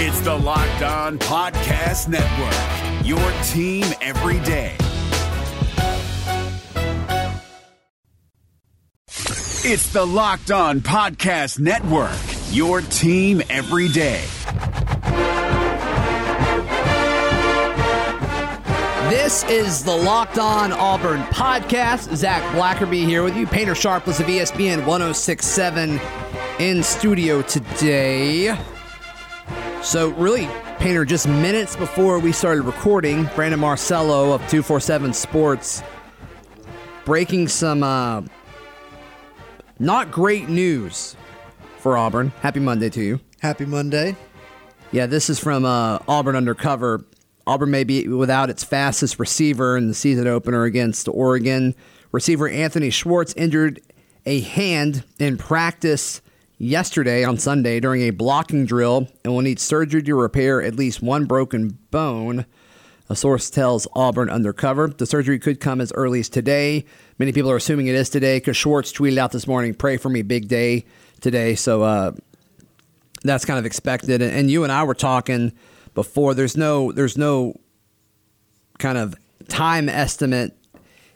It's the Locked On Podcast Network, your team every day. It's the Locked On Podcast Network, your team every day. This is the Locked On Auburn podcast. Zac Blackerby here with you. Painter Sharpless of ESPN 1067 in studio today. So, really, Painter, just minutes before we started recording, Brandon Marcello of 247 Sports breaking some uh, not great news for Auburn. Happy Monday to you. Happy Monday. Yeah, this is from uh, Auburn Undercover. Auburn may be without its fastest receiver in the season opener against Oregon. Receiver Anthony Schwartz injured a hand in practice yesterday on Sunday during a blocking drill and will need surgery to repair at least one broken bone. A source tells Auburn Undercover the surgery could come as early as today. Many people are assuming it is today because Schwartz tweeted out this morning, "Pray for me, big day today." So uh, that's kind of expected. And you and I were talking before. There's no there's no kind of time estimate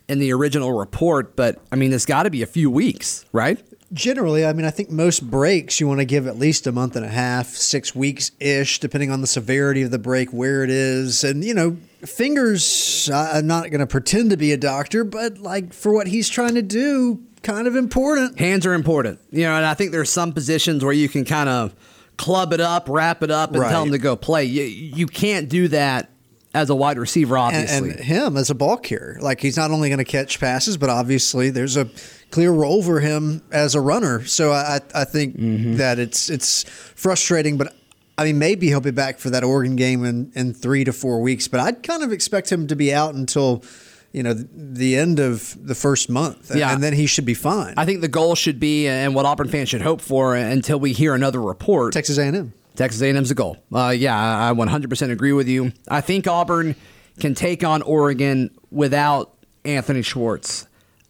in the original report, but I mean, it's got to be a few weeks, right? Generally, I mean, I think most breaks you want to give at least a month and a half, six weeks ish, depending on the severity of the break, where it is. And, you know, fingers, I'm not going to pretend to be a doctor, but like for what he's trying to do, kind of important. Hands are important. You know, and I think there's some positions where you can kind of club it up, wrap it up, and Right. tell them to go play. You, you can't do that as a wide receiver, And, obviously. and him as a ball carrier. Like he's not only going to catch passes, but obviously there's a clear role for him as a runner. So I, I think Mm-hmm. that it's it's frustrating, but I mean maybe he'll be back for that Oregon game in, in three to four weeks. But I'd kind of expect him to be out until you know the end of the first month, and, Yeah. and then he should be fine. I think the goal should be, and what Auburn fans should hope for until we hear another report. Texas A&M. Texas A&M's a goal. Uh, yeah, I I 100% agree with you. I think Auburn can take on Oregon without Anthony Schwartz.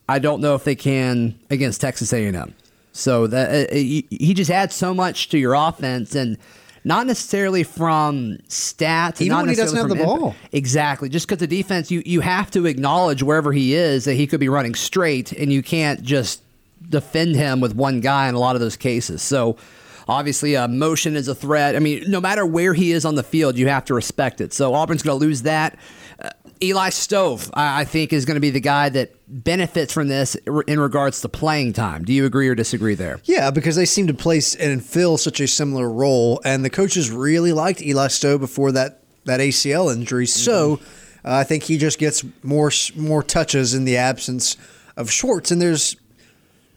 I don't know if they can against Texas A&M. So that uh, he he just adds so much to your offense, and not necessarily from stats, Even not when he doesn't have the imp- ball. Exactly. Just because the defense, you you have to acknowledge wherever he is that he could be running straight, and you can't just defend him with one guy in a lot of those cases. So obviously, uh, motion is a threat. I mean, no matter where he is on the field, you have to respect it. So Auburn's going to lose that. Uh, Eli Stove, I, I think, is going to be the guy that benefits from this in regards to playing time. Do you agree or disagree there? Yeah, because they seem to place and fill such a similar role, and the coaches really liked Eli Stove before that that ACL injury. So uh, I think he just gets more more touches in the absence of Schwartz. And there's,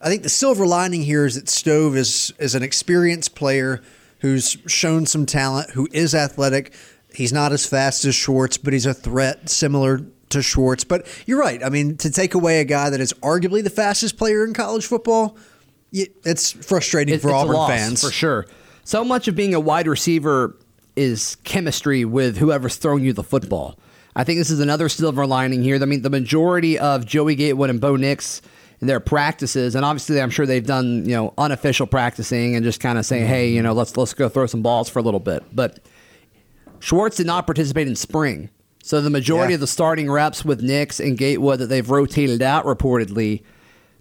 I think the silver lining here is that Stove is is an experienced player who's shown some talent, who is athletic. He's not as fast as Schwartz, but he's a threat similar to Schwartz. But you're right. I mean, to take away a guy that is arguably the fastest player in college football, it's frustrating for it's Auburn fans. for sure. So much of being a wide receiver is chemistry with whoever's throwing you the football. I think this is another silver lining here. I mean, the majority of Joey Gatewood and Bo Nix their practices, and obviously, I'm sure they've done you know unofficial practicing and just kind of saying, hey, you know, let's let's go throw some balls for a little bit. But Schwartz did not participate in spring. So the majority Yeah. of the starting reps with Nix and Gatewood that they've rotated out reportedly,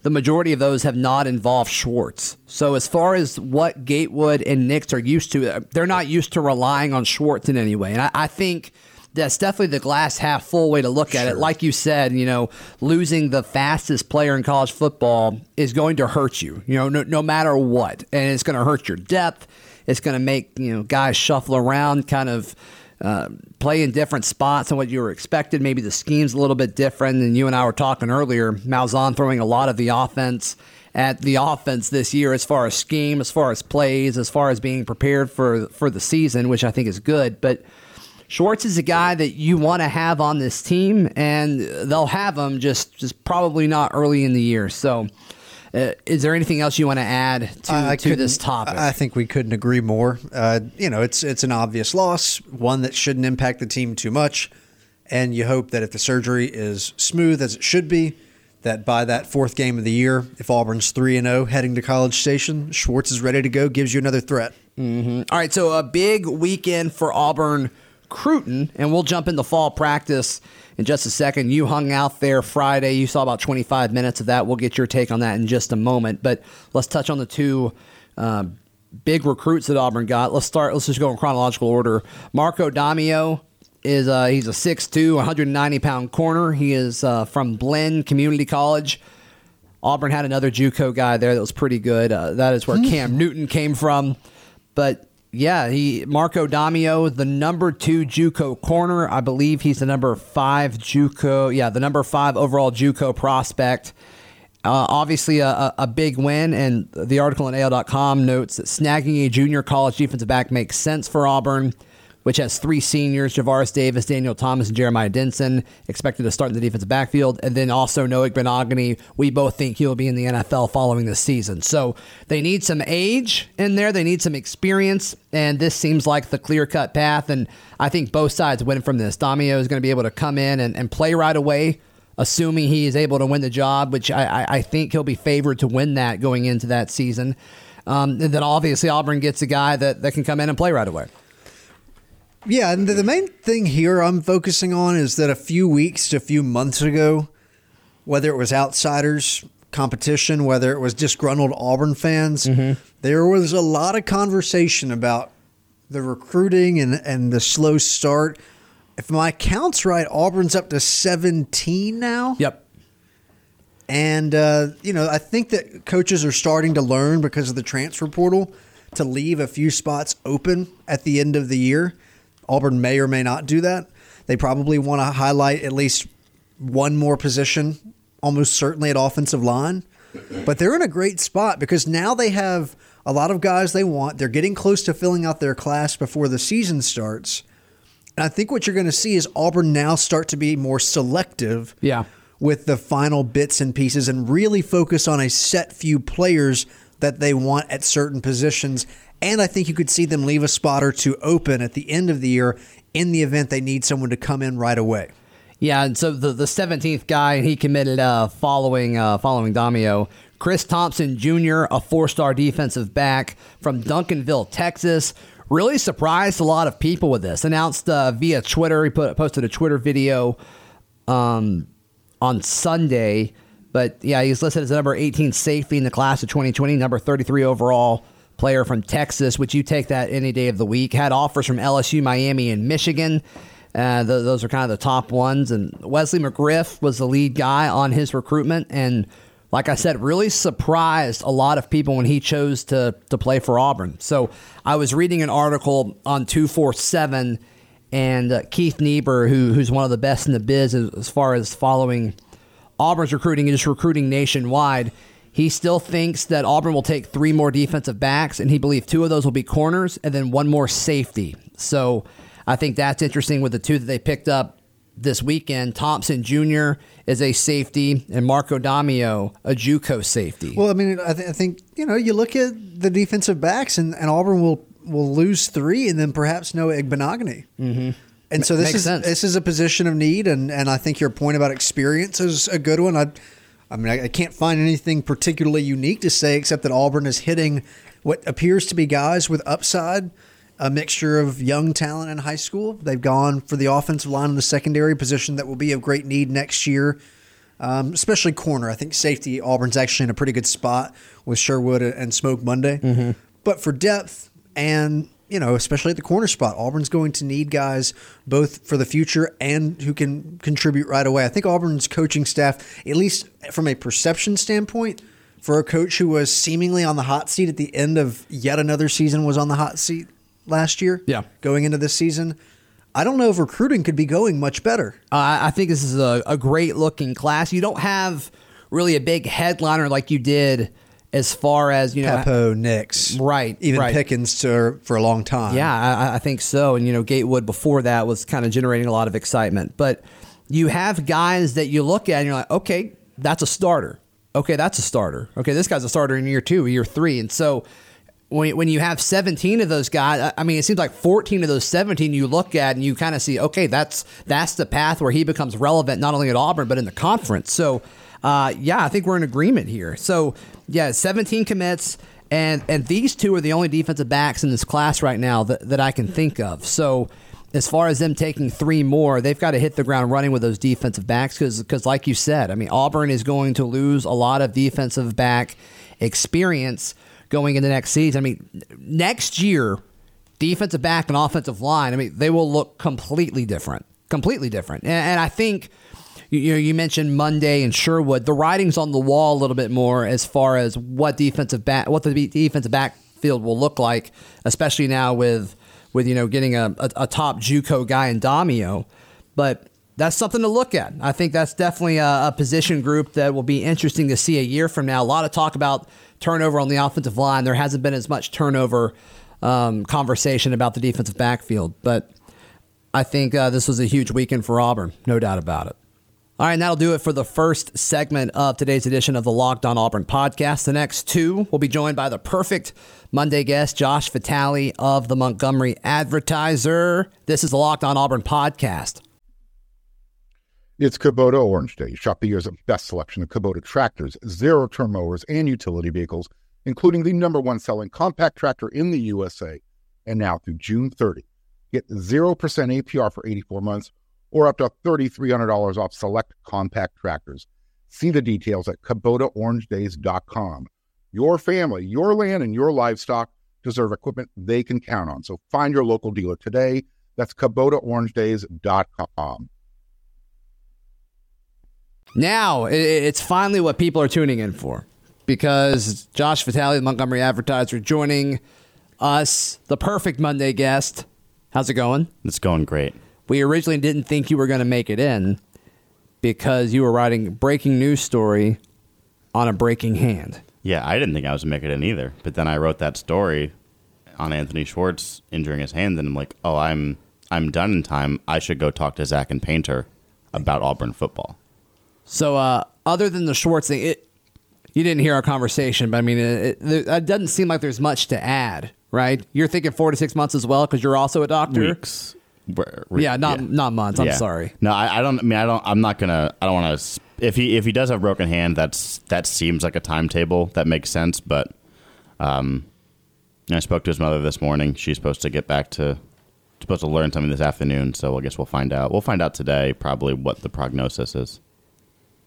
the majority of those have not involved Schwartz. So as far as what Gatewood and Nix are used to, they're not used to relying on Schwartz in any way. And I, I think that's definitely the glass half full way to look at it. Like you said, you know, losing the fastest player in college football is going to hurt you, you know, no, no matter what. And it's going to hurt your depth. It's going to make, you know, guys shuffle around, kind of uh, play in different spots than what you were expected. Maybe the scheme's a little bit different. And you and I were talking earlier, Malzahn throwing a lot of the offense at the offense this year as far as scheme, as far as plays, as far as being prepared for for the season, which I think is good. But Schwartz is a guy that you want to have on this team, and they'll have him just just probably not early in the year. So, uh, is there anything else you want to add to, I to this topic? I think we couldn't agree more. Uh, you know, it's it's an obvious loss, one that shouldn't impact the team too much, and you hope that if the surgery is smooth as it should be, that by that fourth game of the year, if Auburn's 3 and 0 heading to College Station, Schwartz is ready to go, gives you another threat. Mm-hmm. All right, so a big weekend for Auburn Cruton, and we'll jump into fall practice in just a second. You hung out there Friday. You saw about 25 minutes of that. We'll get your take on that in just a moment. But let's touch on the two uh, big recruits that Auburn got. Let's start. Let's just go in chronological order. Marco Domio is uh, he's a 6'2", 190 pound corner. He is uh, from Blinn Community College. Auburn had another JUCO guy there that was pretty good. Uh, that is where Cam Newton came from. But yeah, he Marco Domio, the number two JUCO corner. I believe he's the number five JUCO. Yeah, the number five overall JUCO prospect. Uh, obviously, a, a, big win, and the article on AL.com notes that snagging a junior college defensive back makes sense for Auburn which has three seniors Javaris Davis, Daniel Thomas, and Jeremiah Dinson, expected to start in the defensive backfield. And then also Noah Igbinoghene. We both think he'll be in the NFL following this season. So they need some age in there, they need some experience. And this seems like the clear cut path. And I think both sides win from this. Domio is going to be able to come in and, and play right away assuming he is able to win the job, which I, I, think he'll be favored to win that going into that season. Um, and then obviously Auburn gets a guy that, that can come in and play right away. Yeah, and the main thing here I'm focusing on is that a few weeks to a few months ago, whether it was outsiders, competition, whether it was disgruntled Auburn fans, mm-hmm. there was a lot of conversation about the recruiting and, and the slow start. If my count's right, Auburn's up to 17 now. Yep. And, uh, you know, I think that coaches are starting to learn because of the transfer portal to leave a few spots open at the end of the year. Auburn may or may not do that. They probably want to highlight at least one more position, almost certainly at offensive line. But they're in a great spot because now they have a lot of guys they want. They're getting close to filling out their class before the season starts. And I think what you're going to see is Auburn now start to be more selective yeah. with the final bits and pieces and really focus on a set few players that they want at certain positions and I think you could see them leave a spot or two open at the end of the year in the event they need someone to come in right away. Yeah, and so the the seventeenth guy he committed uh, following uh, following Domio, Chris Thompson Jr., a four star defensive back from Duncanville, Texas. Really surprised a lot of people with this. Announced uh, via Twitter, he put posted a Twitter video um, on Sunday. But yeah, he's listed as number 18 safety in the class of 2020, number 33 overall player from Texas, which you take that any day of the week. Had offers from LSU, Miami, and Michigan. Uh, th- those are kind of the top ones. And Wesley McGriff was the lead guy on his recruitment. And like I said, really surprised a lot of people when he chose to, to play for Auburn. So I was reading an article on 247, and uh, Keith Niebuhr, who, who's one of the best in the biz as, as far as following Auburn's recruiting and just recruiting nationwide he still thinks that Auburn will take three more defensive backs, and he believes two of those will be corners and then one more safety. So I think that's interesting with the two that they picked up this weekend. Thompson Jr. is a safety, and Marco Domio, a JUCO safety. Well, I mean, I, th- I think you know you look at the defensive backs, and, and Auburn will will lose three, and then perhaps Noah Igbinoghene. Mm-hmm. And so this Makes is sense. this is a position of need, and, and I think your point about experience is a good one. I I mean, I, I can't find anything particularly unique to say except that Auburn is hitting what appears to be guys with upside, a mixture of young talent in high school. They've gone for the offensive line in the secondary position that will be of great need next year. Um, especially corner. I think safety, Auburn's actually in a pretty good spot with Sherwood and Smoke Monday. Mm-hmm. But for depth and you know, especially at the corner spot. Auburn's going to need guys both for the future and who can contribute right away. I think Auburn's coaching staff, at least from a perception standpoint, for a coach who was seemingly on the hot seat at the end of yet another season, was on the hot seat last year. Yeah. Going into this season. I don't know if recruiting could be going much better. Uh, I think this is a, a great looking class. You don't have really a big headliner like you did as far as you know, Pappoe, Nix, right? Even right. Pickens to, for a long time. Yeah, I, I think so. And you know, Gatewood before that was kind of generating a lot of excitement. But you have guys that you look at and you're like, okay, that's a starter. Okay, that's a starter. Okay, this guy's a starter in year two, year three, and so when, when you have 17 of those guys, I mean, it seems like 14 of those 17 you look at and you kind of see, okay, that's that's the path where he becomes relevant not only at Auburn but in the conference. So Uh, yeah, I think we're in agreement here. So, yeah, 17 commits, and and these two are the only defensive backs in this class right now that, that I can think of. So, as far as them taking three more, they've got to hit the ground running with those defensive backs because, like you said, I mean, Auburn is going to lose a lot of defensive back experience going into next season. I mean, next year, defensive back and offensive line, I mean, they will look completely different, completely different. And, and I think you know, you mentioned Monday and Sherwood. The writing's on the wall a little bit more as far as what defensive back, what the defensive backfield will look like, especially now with with you know getting a, a, a top JUCO guy in Domio. But that's something to look at. I think that's definitely a, a, position group that will be interesting to see a year from now. A lot of talk about turnover on the offensive line. There hasn't been as much turnover um, conversation about the defensive backfield, but I think uh, this was a huge weekend for Auburn, no doubt about it. All right, and that'll do it for the first segment of today's edition of the Locked On Auburn podcast. The next two will be joined by the perfect Monday guest, Josh Vitale of the Montgomery Advertiser. This is the Locked On Auburn podcast. It's Kubota Orange Day. Shop the year's best selection of Kubota tractors, zero turn mowers, and utility vehicles, including the number one selling compact tractor in the USA. And now through June 30, get 0% APR for 84 months or up to $3,300 off select compact tractors. See the details at KubotaOrangeDays.com. Your family, your land, and your livestock deserve equipment they can count on. So find your local dealer today. That's KubotaOrangeDays.com. Now, it's finally what people are tuning in for because Josh Vitale, the Montgomery Advertiser, joining us, the perfect Monday guest. How's it going? It's going great. We originally didn't think you were going to make it in because you were writing breaking news story on a breaking hand. Yeah, I didn't think I was making it in either. But then I wrote that story on Anthony Schwartz injuring his hand, and I'm like, oh, I'm I'm done in time. I should go talk to Zac and Painter about Auburn football. So, uh, other than the Schwartz thing, it you didn't hear our conversation, but I mean, it, it, it doesn't seem like there's much to add, right? You're thinking four to six months as well because you're also a doctor. Weeks. Yeah, not yeah. not months. I'm yeah. sorry. No, I, I, don't. I mean, I don't. I'm not gonna. I don't want to. If he if he does have broken hand, that's that seems like a timetable that makes sense. But um, I spoke to his mother this morning. She's supposed to get back to supposed to learn something this afternoon. So I guess we'll find out. We'll find out today probably what the prognosis is.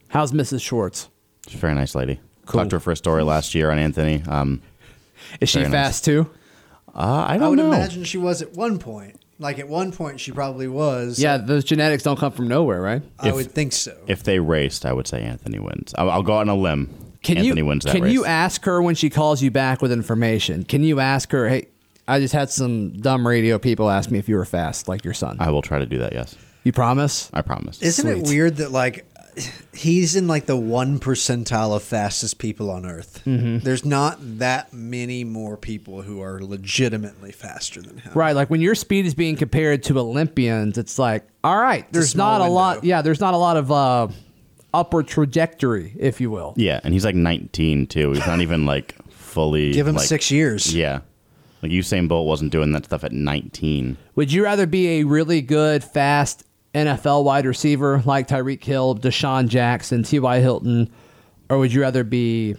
How's Mrs. Schwartz? She's a very nice lady. Cool. Talked to her for a story last year on Anthony. Um, is she fast nice. too? Uh, I don't know. I would know. imagine she was at one point. Like at one point, she probably was. Yeah, those genetics don't come from nowhere, right? I if, would think so. If they raced, I would say Anthony wins. I'll, I'll go on a limb. Can Anthony you, wins that Can race. you ask her when she calls you back with information? Can you ask her, hey, I just had some dumb radio people ask me if you were fast, like your son. I will try to do that. Yes. You promise? I promise. Isn't Sweet. it weird that like he's in like the one percentile of fastest people on Earth. Mm-hmm. There's not that many more people who are legitimately faster than him. Right, like when your speed is being compared to Olympians, it's like, all right, there's a not a lot. Yeah, there's not a lot of uh, upward trajectory, if you will. Yeah, and he's like 19 too. He's not even like fully. Give him like, six years. Yeah. Like Usain Bolt wasn't doing that stuff at 19. Would you rather be a really good, fast NFL wide receiver like Tyreek Hill, DeSean Jackson, T.Y. Hilton, or would you rather be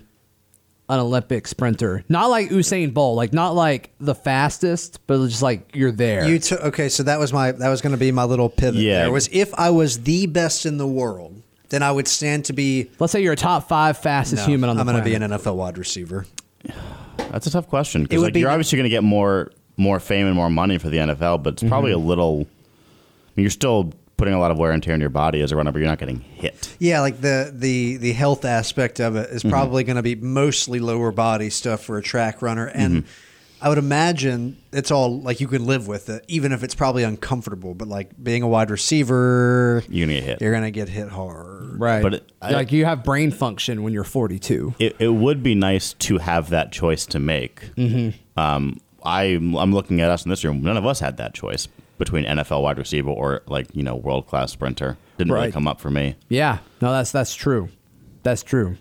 an Olympic sprinter? Not like Usain Bolt, like not like the fastest, but just like you're there. You t- okay? So that was my that was going to be my little pivot. Yeah, there was if I was the best in the world, then I would stand to be. Let's say you're a top five fastest no, human on the I'm going to be an NFL wide receiver. That's a tough question because like, you're obviously going to get more more fame and more money for the NFL, but it's mm-hmm. probably a little. I mean, you're still putting a lot of wear and tear on your body as a runner, but you're not getting hit. Yeah, like the the the health aspect of it is mm-hmm. probably going to be mostly lower body stuff for a track runner, and mm-hmm. I would imagine it's all like you can live with it, even if it's probably uncomfortable. But like being a wide receiver, you're gonna get hit. You're gonna get hit hard, right? But it, I, like you have brain function when you're 42. It, it, would be nice to have that choice to make. Mm-hmm. Um, I, I'm looking at us in this room. None of us had that choice between NFL wide receiver or like you know world class sprinter. Didn't right. really come up for me. Yeah, no, that's that's true. That's true.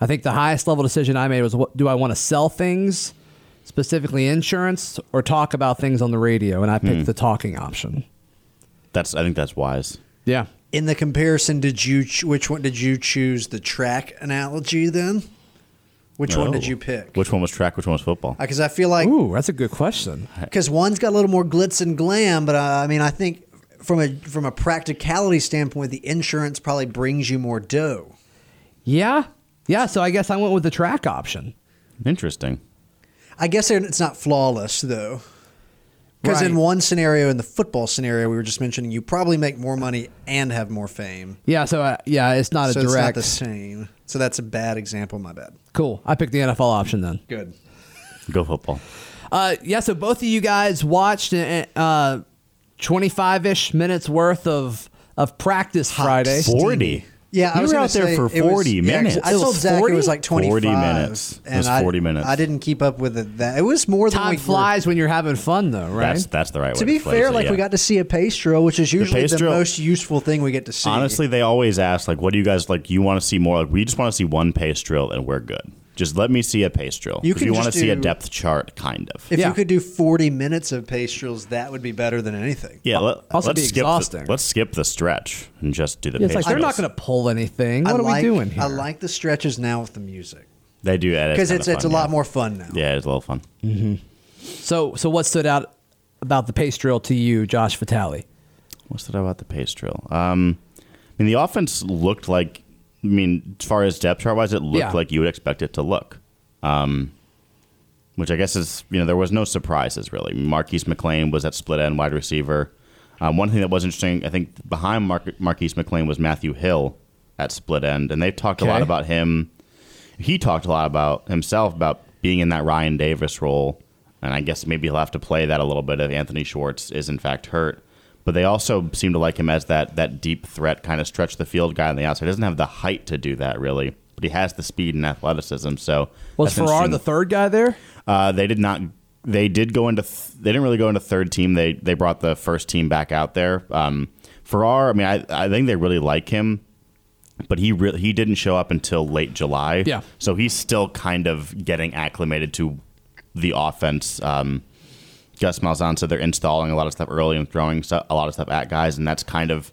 I think the highest level decision I made was: what, do I want to sell things, specifically insurance, or talk about things on the radio? And I picked hmm. the talking option. That's I think that's wise. Yeah, In the comparison, did you ch- which one did you choose the track analogy then? Which one did you pick? Which one was track? Which one was football? Because I feel like Ooh, that's a good question. because one's got a little more glitz and glam, but uh, I mean, I think from a from a practicality standpoint, the insurance probably brings you more dough. Yeah, yeah. So I guess I went with the track option. Interesting. I guess it's not flawless though. Because in Right. one scenario, in the football scenario we were just mentioning, you probably make more money and have more fame. Yeah. So uh, yeah, it's not so a it's not direct. the same. So that's a bad example. My bad. cool. I picked the NFL option then. Good. Go football. Uh, yeah. So both of you guys watched uh, 25-ish minutes worth of of practice Friday. Forty. Yeah, I You was were out there say for it was- 40 yeah, 'cause minutes. I It told was Zac 40? it was like 25 40 minutes. It And was I- 40 minutes. I didn't keep up with it. That it was more than Time we flies when you're having fun, though, right? That's that's the right way. To be fair, it, like yeah. we got to see a pace drill, which is usually the, pace drill- most useful thing we get to see. Honestly, they always ask like, "What do you guys like? You want to see more? Like, we just want to see one pace drill, and we're good. Just let me see a pace drill. You If you want to see a depth chart, kind of. if Yeah. you could do 40 minutes of pace drills, that would be better than anything. yeah, let, Also let's be skip exhausting. The, let's skip the stretch and just do the Yeah, pace it's like they're not going to pull anything. I What are like, we doing here? I like the stretches now with the music They do edit because it's it's a lot more fun now. Yeah, it's a little fun. So, so what stood out about the pace drill to you, Josh Vitale? What stood out about the pace drill? Um, I mean, the offense looked like. I mean, as far as depth chart wise, it looked Yeah. like you would expect it to look. Um, which I guess is you know there was no surprises really. Marquis McClain was at split end wide receiver. Um, one thing that was interesting, I think behind Mar- Marquis McClain was Matthew Hill at split end, and they talked a lot about him. He talked a lot about himself about being in that Ryan Davis role, and I guess maybe he'll have to play that a little bit if Anthony Schwartz is in fact hurt. But they also seem to like him as that that deep threat kind of stretch the field guy on the outside. He doesn't have the height to do that really, but he has the speed and athleticism. So Was Farrar the third guy there? Uh, they did not. They did go into. Th- they didn't really go into third team. They they brought the first team back out there. Um, Farrar. I mean, I I think they really like him, but he really he didn't show up until late July. Yeah. So he's still kind of getting acclimated to the offense. Um, Gus Malzahn said they're installing a lot of stuff early and throwing a lot of stuff at guys, and that's kind of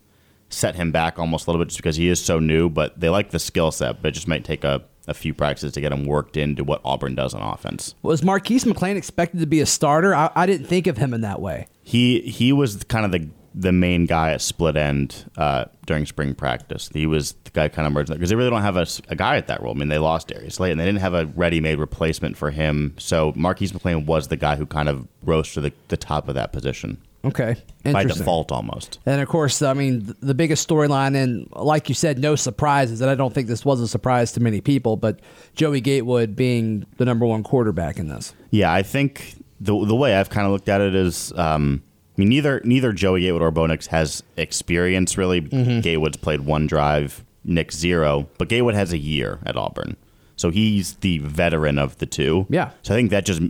set him back almost a little bit just because he is so new. But they like the skill set, but it just might take a, a few practices to get him worked into what Auburn does on offense. Was Marquis McClain expected to be a starter? I, I didn't think of him in that way. He he was kind of the the main guy at split end uh, during spring practice. He was the guy kind of emerged because they really don't have a guy at that role. I mean, they lost Darius Slade and they didn't have a ready made replacement for him. So Marquis McClain was the guy who kind of rose to the, the top of that position Okay, by default almost. And of course, I mean, the biggest storyline, and like you said, no surprises. And I don't think this was a surprise to many people, but Joey Gatewood being the number one quarterback in this. Yeah, I think the the way I've kind of looked at it is, um, I mean, neither neither Joey Gatewood or Bo Nix has experience really. Mm-hmm. Gatewood's played one drive, Nix zero, but Gatewood has a year at Auburn, so he's the veteran of the two. Yeah. So I think that just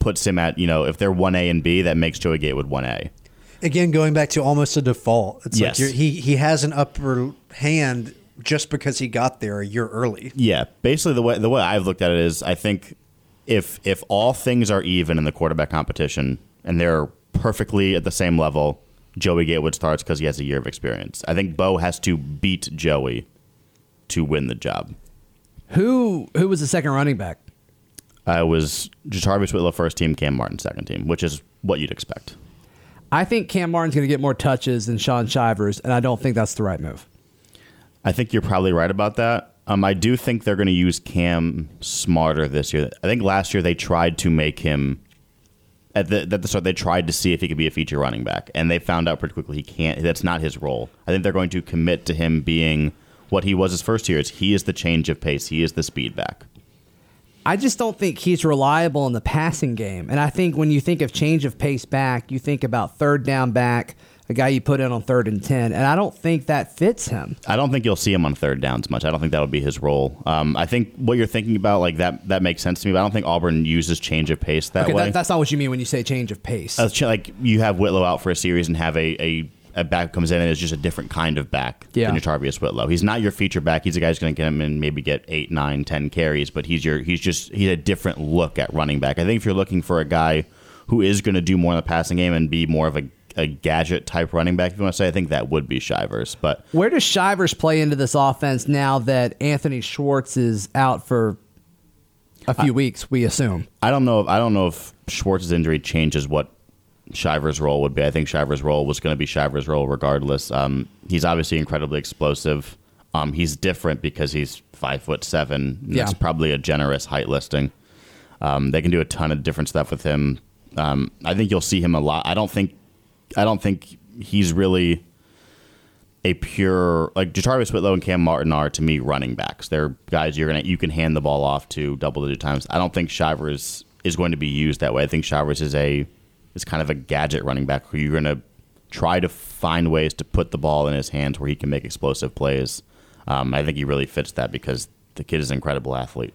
puts him at you know if they're one A and B, that makes Joey Gatewood one A. Again, going back to almost a default. It's Yes. like you're, he he has an upper hand just because he got there a year early. Yeah, basically the way the way I've looked at it is I think if if all things are even in the quarterback competition and they're perfectly at the same level, Joey Gatewood starts because he has a year of experience. I think Bo has to beat Joey to win the job. Who who was the second running back? I was JaTarvious Whitlow first team, Kam Martin second team, which is what you'd expect. I think Kam Martin's going to get more touches than Shaun Shivers, and I don't think that's the right move. I think you're probably right about that. Um, I do think they're going to use Kam smarter this year. I think last year they tried to make him at the at the start. They tried to see if he could be a feature running back, and they found out pretty quickly he can't. That's not his role. I think they're going to commit to him being what he was his first year. Is he is the change of pace. He is the speed back. I just don't think he's reliable in the passing game. And I think when you think of change of pace back, you think about third down back, a guy you put in on third and 10. And I don't think that fits him. I don't think you'll see him on third downs much. I don't think that'll be his role. Um, I think what you're thinking about, like that, that makes sense to me. But I don't think Auburn uses change of pace that Okay, way. that, that's not what you mean when you say change of pace. Uh, like you have Whitlow out for a series and have a, a, a back comes in and is just a different kind of back Yeah. than Jarvius Whitlow. He's not your feature back. He's a guy who's going to get him and maybe get eight, nine, ten carries, but he's your he's just he's a different look at running back. I think if you're looking for a guy who is going to do more in the passing game and be more of a a gadget type running back, if you want to say, I think that would be Shivers. But Where does Shivers play into this offense now that Anthony Schwartz is out for a few weeks? We assume. I don't know. If, I don't know if Schwartz's injury changes what Shivers' role would be. I think Shivers' role was going to be Shivers' role regardless. Um, he's obviously incredibly explosive. Um, he's different because he's five foot seven. Yeah. That's probably a generous height listing. Um, they can do a ton of different stuff with him. Um, I think you'll see him a lot. I don't think. I don't think he's really a pure like JaTarvious Whitlow and Kam Martin are to me running backs. They're guys you're gonna you can hand the ball off to double digit times. I don't think Shivers is going to be used that way. I think Shivers is a is kind of a gadget running back who you're gonna try to find ways to put the ball in his hands where he can make explosive plays. Um, I think he really fits that because the kid is an incredible athlete.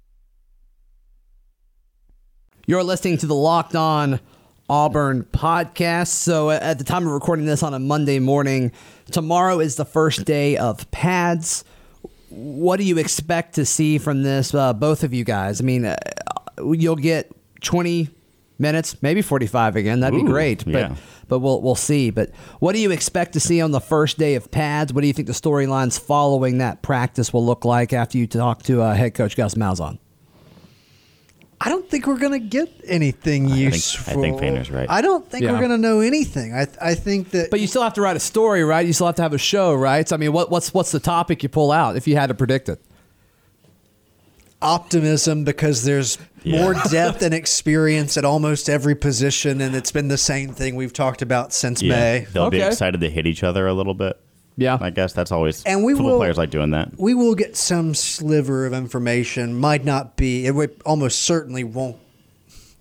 You're listening to the Locked On Auburn podcast. So, at the time of recording this on a Monday morning, tomorrow is the first day of pads. What do you expect to see from this, uh, both of you guys? I mean, uh, you'll get 20 minutes, maybe 45 again. That'd be great. But yeah. but we'll we'll see. But what do you expect to see on the first day of pads? What do you think the storylines following that practice will look like after you talk to uh, head coach Gus Malzahn? I don't think we're going to get anything think- I useful. think Painter's right. I don't think Yeah. we're going to know anything. I I think that But you still have to write a story, right? You still have to have a show, right? So I mean, what, what's what's the topic you pull out if you had to predict it? optimism because there's Yeah. more depth and experience at almost every position, and it's been the same thing we've talked about since May. They'll be excited to hit each other a little bit. Yeah. I guess that's always And we football will- players like doing that. We will get some sliver of information. Might not be. It would almost certainly won't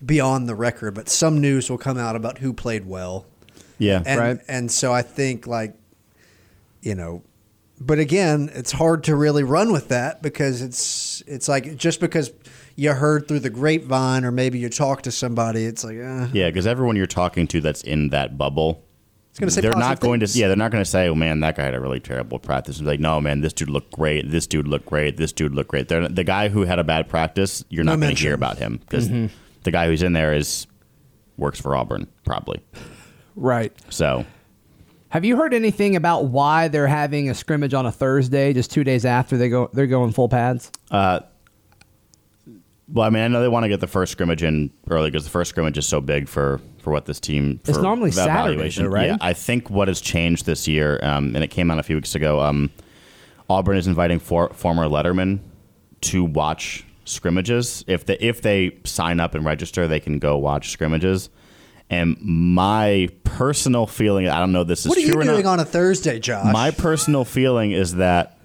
be on the record, but some news will come out about who played well. Yeah. and Right. and so I think like you know, but again, it's hard to really run with that because it's it's like just because you heard through the grapevine or maybe you talked to somebody, it's like uh, Yeah, because everyone you're talking to that's in that bubble, gonna say they're not going things. to. Yeah, they're not going to say, "Oh man, that guy had a really terrible practice." It's like, no, man, this dude looked great. This dude looked great. This dude looked great. They're, the guy who had a bad practice, you're No not going to mention. hear about him because Mm-hmm. the guy who's in there is works for Auburn probably. Right. So Have you heard anything about why they're having a scrimmage on a Thursday, just two days after they go they're going full pads? Uh, Well, I mean, I know they want to get the first scrimmage in early because the first scrimmage is so big for for what this team. For It's normally Saturdays, evaluation. though, right? Yeah, I think what has changed this year, um, and it came out a few weeks ago. Um, Auburn is inviting for, former Letterman to watch scrimmages. If they if they sign up and register, they can go watch scrimmages. And my personal feeling, I don't know if this is what are true you or doing not. on a Thursday, Josh? My personal feeling is that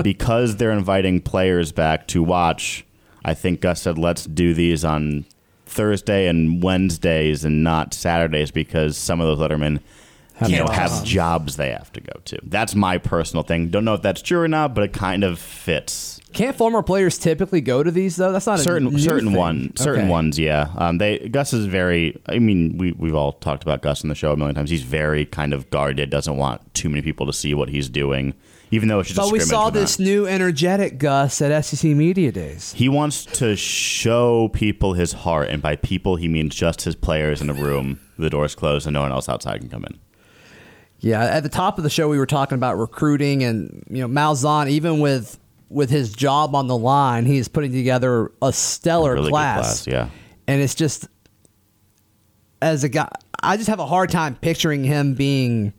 because they're inviting players back to watch, I think Gus said, let's do these on Thursday and Wednesdays and not Saturdays because some of those lettermen you know, have jobs they have to go to. That's my personal thing. Don't know if that's true or not, but it kind of fits. Can't former players typically go to these though? That's not a certain certain thing. one certain Okay. ones yeah um they gus is very i mean we we've all talked about gus in the show a million times he's very kind of guarded doesn't want too many people to see what he's doing even though it's just a But we saw and not- this new energetic Gus at SEC Media Days. he wants to show people his heart and by people he means just his players in a room the doors closed and no one else outside can come in Yeah, at the top of the show, we were talking about recruiting, and you know, Malzahn, even with with his job on the line, he's putting together a stellar really class. class yeah And it's just as a guy, I just have a hard time picturing him being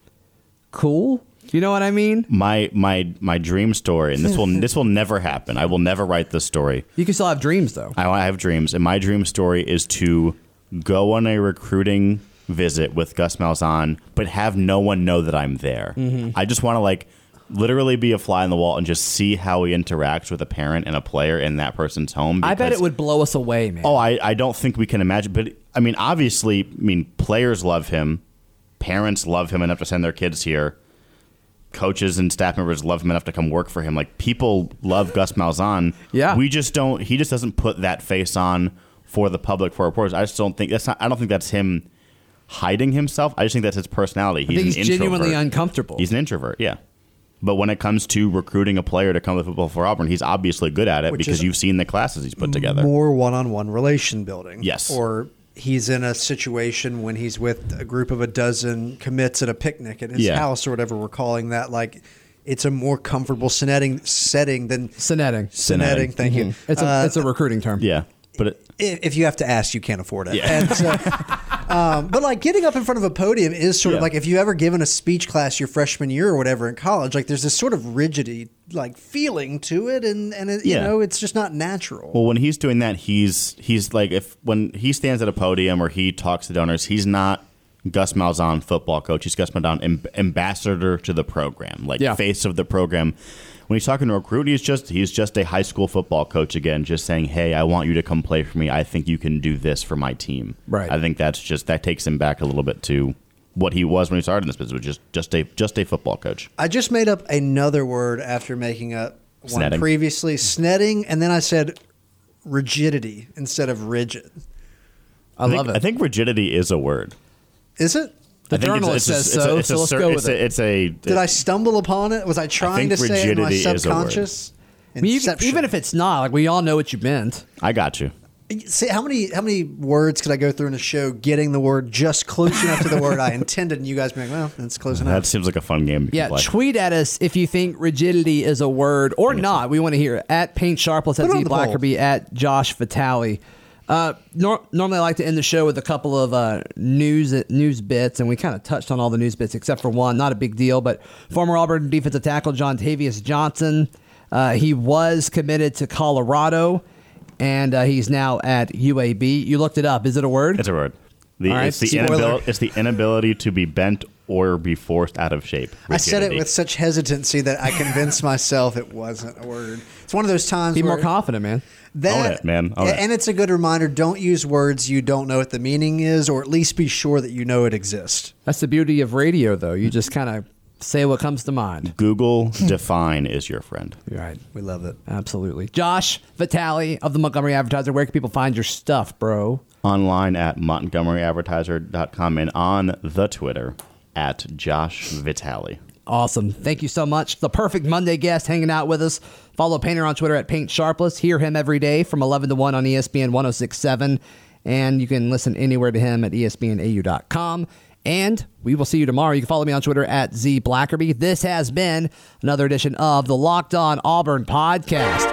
cool. You know what I mean? my my my dream story and this will this will never happen i will never write this story You can still have dreams, though. I I have dreams, and my dream story is to go on a recruiting visit with Gus Malzahn, but have no one know that I'm there. Mm-hmm. I just want to like literally be a fly on the wall and just see how he interacts with a parent and a player in that person's home. I bet it would blow us away, man. Oh, I, I don't think we can imagine. But I mean, obviously, I mean, players love him. Parents love him enough to send their kids here. Coaches and staff members love him enough to come work for him. Like people love Gus Malzahn. Yeah. we just don't. He just doesn't put that face on for the public for reporters. I just don't think that's not. I don't think that's him hiding himself. I just think that's his personality. He's, I think an he's genuinely introvert. uncomfortable. He's an introvert, yeah. But when it comes to recruiting a player to come to football for Auburn, he's obviously good at it Which because you've seen the classes he's put together. More one-on-one relation building. Yes. Or he's in a situation when he's with a group of a dozen commits at a picnic at his Yeah. house or whatever we're calling that. Like, it's a more comfortable setting setting than Synetting. setting. Synetting. Thank you. It's a Uh, it's a recruiting term. Yeah, but it, if if you have to ask, you can't afford it. Yeah. And so, um, but like getting up in front of a podium is sort of like if you ever given a speech class your freshman year or whatever in college, like there's this sort of rigidity, like feeling to it, and and it, you know it's just not natural. well, when he's doing that, he's he's like if when he stands at a podium or he talks to donors, he's not Gus Malzahn, football coach. He's Gus Malzahn, amb- ambassador to the program, like Yeah. face of the program. When he's talking to a recruit, he's just he's just a high school football coach again, just saying, "Hey, I want you to come play for me. I think you can do this for my team." Right. I think that's just that takes him back a little bit to what he was when he started in this business, which is just a just a football coach. I just made up another word after making up one Snetting. previously, snetting, and then I said rigidity instead of rigid. I, think, love it. I think rigidity is a word. Is it? The I journalist it's, says so, It's a, so it's let's a, go it's with a, it. It's a. Did I stumble upon it? Was I trying to say it in my rigidity is a word. subconscious? I mean, you Inception. even if it's not, like we all know what you meant. I got you. See how many how many words could I go through in a show getting the word just close enough to the word I intended, and you guys be like, well, that's close That seems like a fun game. To Yeah, play. tweet at us if you think rigidity is a word or not. We want to hear it. At Paint Sharpless, at Put Z on the poll. Blackerby, at Josh Vitale. Uh, nor- normally, I like to end the show with a couple of uh, news news bits, and we kind of touched on all the news bits except for one. Not a big deal, but former Auburn defensive tackle John Tavius Johnson, uh, he was committed to Colorado, and uh, he's now at UAB. You looked it up. Is it a word? It's a word. The, right, it's the inability. It's the inability to be bent or be forced out of shape. I said it with such hesitancy that I convinced myself it wasn't a word. It's one of those times Be more confident, man. that Own it, man. Own it. and it's a good reminder: don't use words you don't know what the meaning is, or at least be sure that you know it exists. That's the beauty of radio, though. You just kind of say what comes to mind. Google define is your friend. Right. We love it. Absolutely. Josh Vitale of the Montgomery Advertiser, where can people find your stuff, bro? Online at montgomeryadvertiser.com and on the Twitter at Josh Vitale. Awesome. Thank you so much. The perfect Monday guest hanging out with us. Follow Painter on Twitter at Paint Sharpless. Hear him every day from 11 to 1 on ESPN 1067. And you can listen anywhere to him at espnau.com. And we will see you tomorrow. You can follow me on Twitter at Z Blackerby. This has been another edition of the Locked On Auburn podcast.